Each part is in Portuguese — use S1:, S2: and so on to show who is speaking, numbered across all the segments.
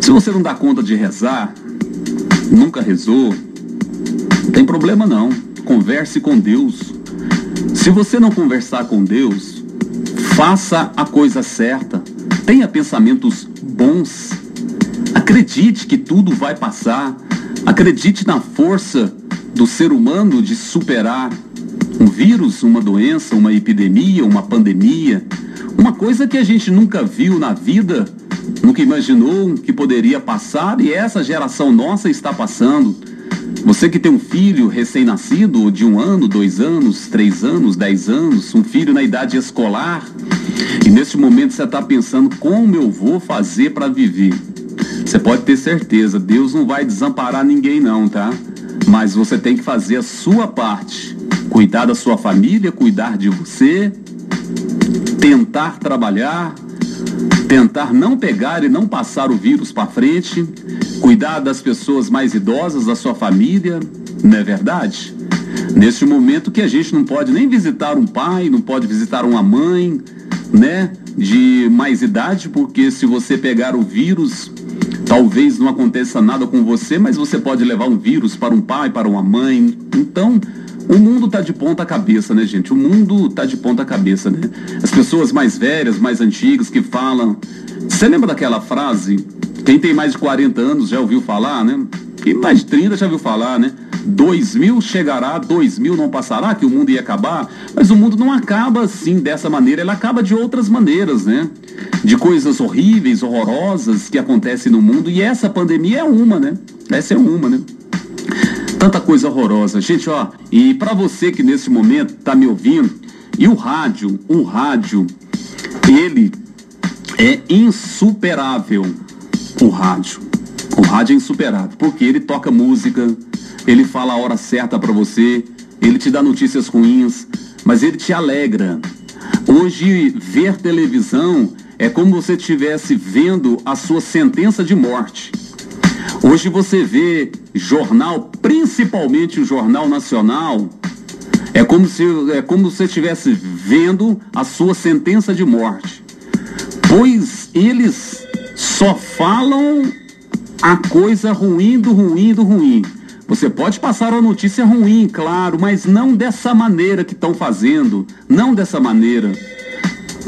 S1: Se você não dá conta de rezar, nunca rezou, tem problema não. Converse com Deus. Se você não conversar com Deus, faça a coisa certa. Tenha pensamentos bons. Acredite que tudo vai passar. Acredite na força do ser humano de superar um vírus, uma doença, uma epidemia, uma pandemia, uma coisa que a gente nunca viu na vida, nunca imaginou que poderia passar e essa geração nossa está passando. Você que tem um filho recém-nascido de um ano, dois anos, três anos, dez anos, um filho na idade escolar, e neste momento você está pensando como eu vou fazer para viver. Você pode ter certeza, Deus não vai desamparar ninguém não, tá? Mas você tem que fazer a sua parte cuidar da sua família, cuidar de você, tentar trabalhar, tentar não pegar e não passar o vírus para frente, cuidar das pessoas mais idosas da sua família, não é verdade? Neste momento que a gente não pode nem visitar um pai, não pode visitar uma mãe, né, de mais idade, porque se você pegar o vírus, talvez não aconteça nada com você, mas você pode levar um vírus para um pai, para uma mãe. Então, o mundo tá de ponta cabeça, né, gente? O mundo tá de ponta cabeça, né? As pessoas mais velhas, mais antigas que falam. Você lembra daquela frase? Quem tem mais de 40 anos já ouviu falar, né? Quem mais de 30 já ouviu falar, né? 2000 chegará, 2000 não passará, que o mundo ia acabar. Mas o mundo não acaba assim, dessa maneira, ele acaba de outras maneiras, né? De coisas horríveis, horrorosas que acontecem no mundo. E essa pandemia é uma, né? Essa é uma, né? Tanta coisa horrorosa. Gente, ó, e para você que nesse momento tá me ouvindo, e o rádio, o rádio, ele é insuperável. O rádio. O rádio é insuperável, porque ele toca música, ele fala a hora certa para você, ele te dá notícias ruins, mas ele te alegra. Hoje, ver televisão é como você estivesse vendo a sua sentença de morte. Hoje você vê jornal, principalmente o Jornal Nacional, é como se é como se você estivesse vendo a sua sentença de morte. Pois eles só falam a coisa ruim do ruim do ruim. Você pode passar a notícia ruim, claro, mas não dessa maneira que estão fazendo, não dessa maneira.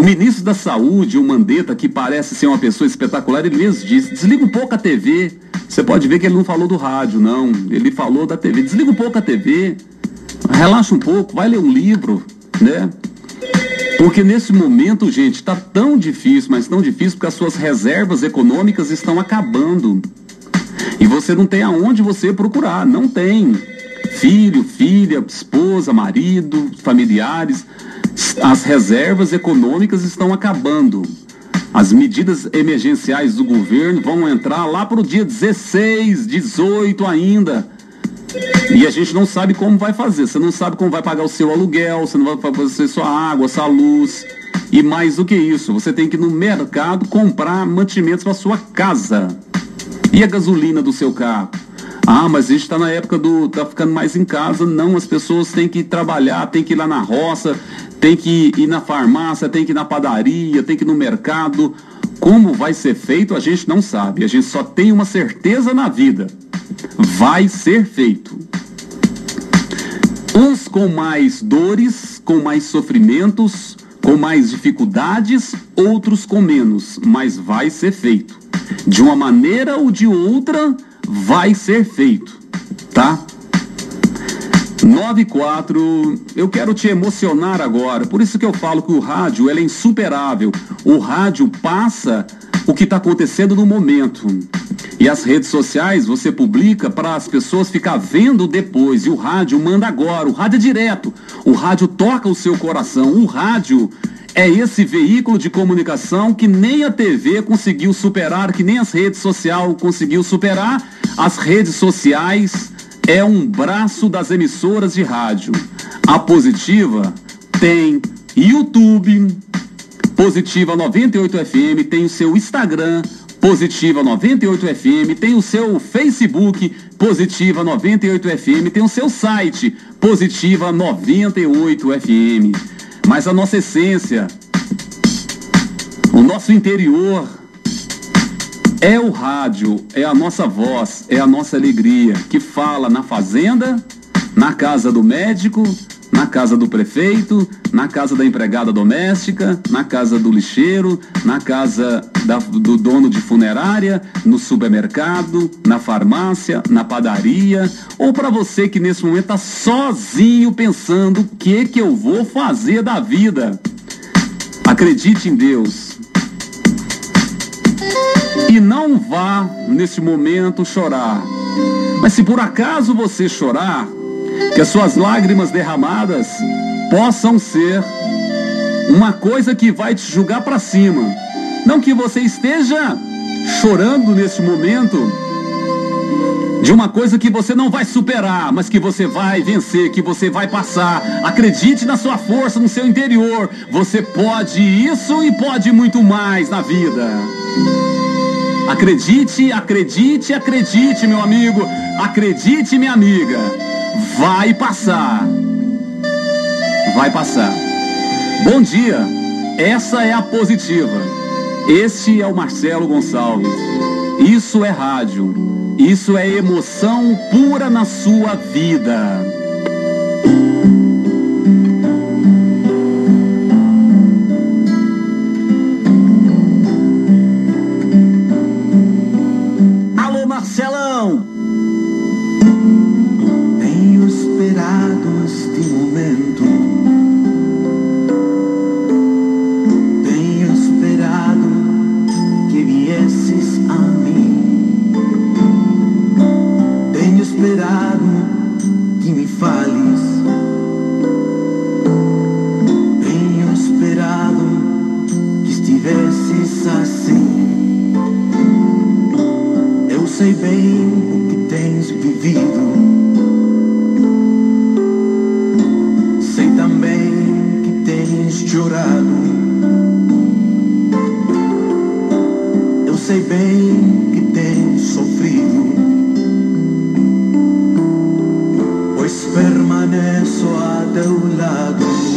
S1: O ministro da Saúde, o Mandetta, que parece ser uma pessoa espetacular, ele mesmo disse: desliga um pouco a TV, você pode ver que ele não falou do rádio, não. Ele falou da TV. Desliga um pouco a TV, relaxa um pouco, vai ler um livro, né? Porque nesse momento, gente, está tão difícil, mas tão difícil porque as suas reservas econômicas estão acabando. E você não tem aonde você procurar, não tem. Filho, filha, esposa, marido, familiares, as reservas econômicas estão acabando. As medidas emergenciais do governo vão entrar lá para o dia 16, 18 ainda. E a gente não sabe como vai fazer. Você não sabe como vai pagar o seu aluguel, você não vai fazer sua água, sua luz. E mais do que isso, você tem que ir no mercado comprar mantimentos para sua casa. E a gasolina do seu carro? Ah, mas a gente está na época do. tá ficando mais em casa. Não, as pessoas têm que trabalhar, têm que ir lá na roça, tem que ir na farmácia, tem que ir na padaria, tem que ir no mercado. Como vai ser feito, a gente não sabe. A gente só tem uma certeza na vida: vai ser feito. Uns com mais dores, com mais sofrimentos, com mais dificuldades, outros com menos, mas vai ser feito. De uma maneira ou de outra, vai ser feito, tá? 94, eu quero te emocionar agora. Por isso que eu falo que o rádio é insuperável. O rádio passa o que está acontecendo no momento. E as redes sociais você publica para as pessoas ficar vendo depois. E o rádio manda agora. O rádio é direto. O rádio toca o seu coração. O rádio é esse veículo de comunicação que nem a TV conseguiu superar, que nem as redes sociais conseguiu superar. As redes sociais é um braço das emissoras de rádio. A Positiva tem YouTube, Positiva 98 FM, tem o seu Instagram, Positiva 98 FM, tem o seu Facebook, Positiva 98 FM, tem o seu site, Positiva 98 FM. Mas a nossa essência, o nosso interior, É o rádio, é a nossa voz, é a nossa alegria que fala na fazenda, na casa do médico, na casa do prefeito, na casa da empregada doméstica, na casa do lixeiro, na casa da, do dono de funerária, no supermercado, na farmácia, na padaria, ou para você que nesse momento está sozinho pensando o que que eu vou fazer da vida. Acredite em Deus. E não vá nesse momento chorar. Mas se por acaso você chorar, que as suas lágrimas derramadas possam ser uma coisa que vai te julgar para cima. Não que você esteja chorando nesse momento de uma coisa que você não vai superar, mas que você vai vencer, que você vai passar. Acredite na sua força, no seu interior. Você pode isso e pode muito mais na vida. Acredite, acredite, acredite, meu amigo. Acredite, minha amiga. Vai passar. Vai passar. Bom dia. Essa é a positiva. Este é o Marcelo Gonçalves. Isso é rádio. Isso é emoção pura na sua vida.
S2: Chorado. Eu sei bem que tens sofrido. Pois permaneço a teu lado.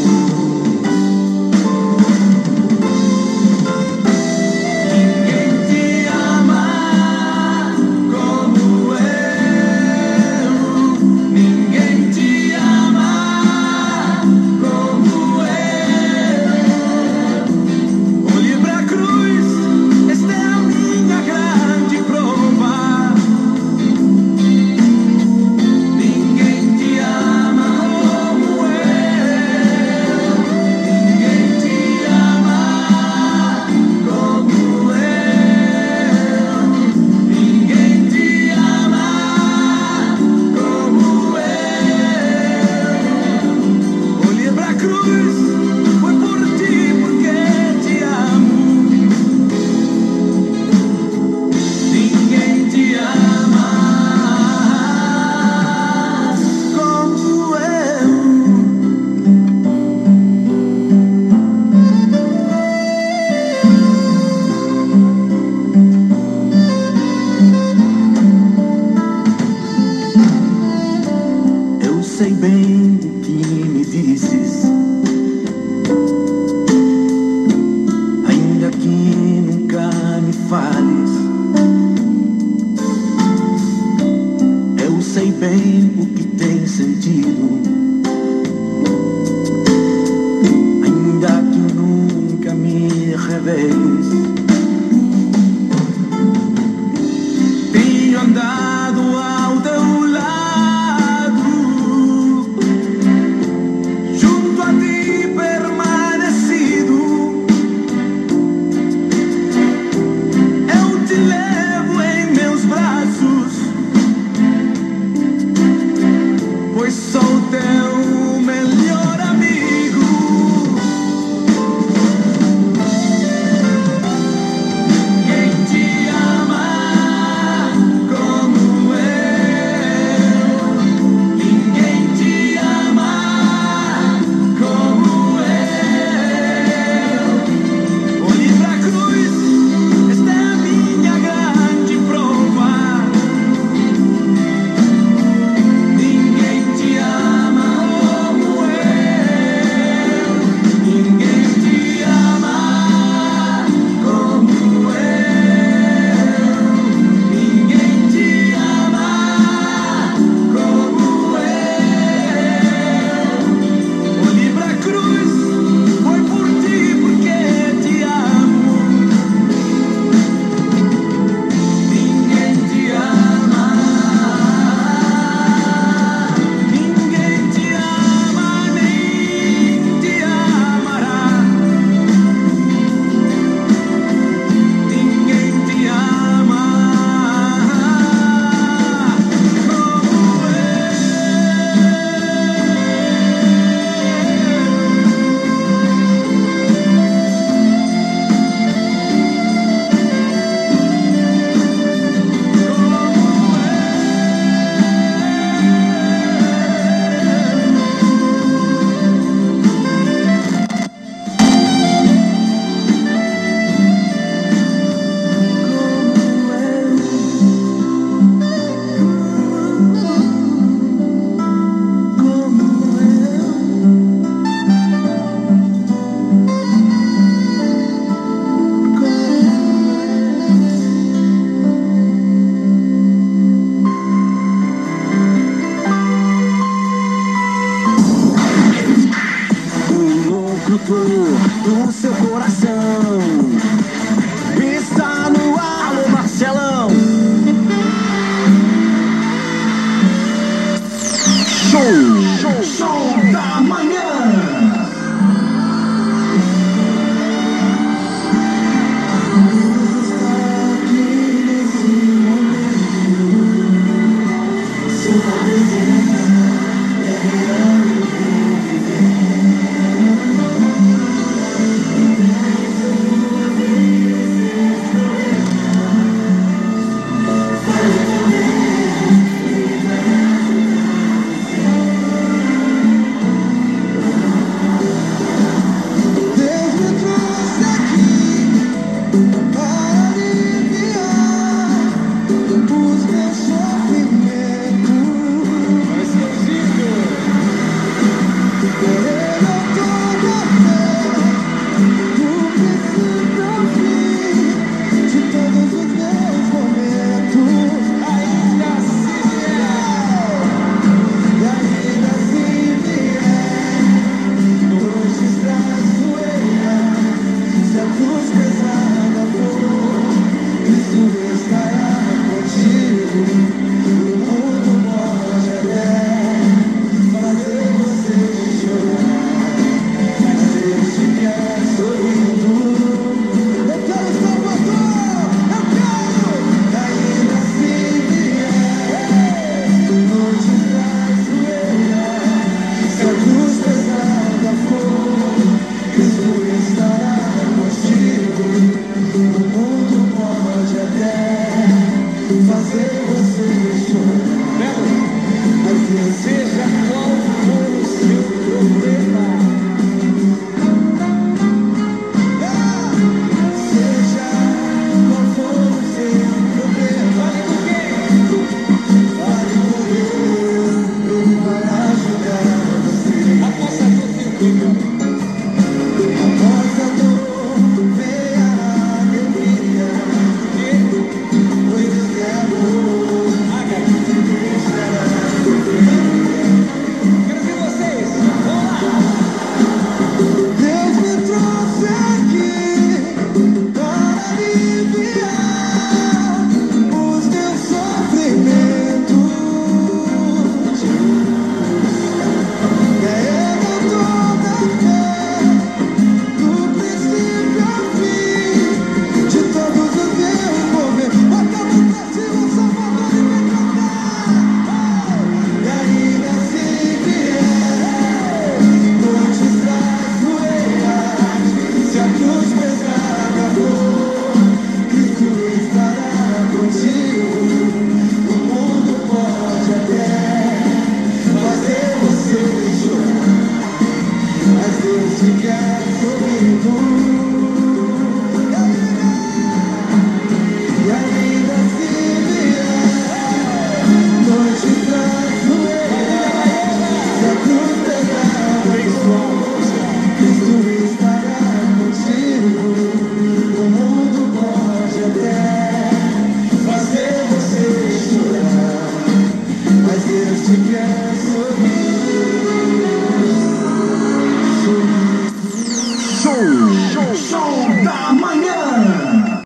S3: do seu
S2: coração.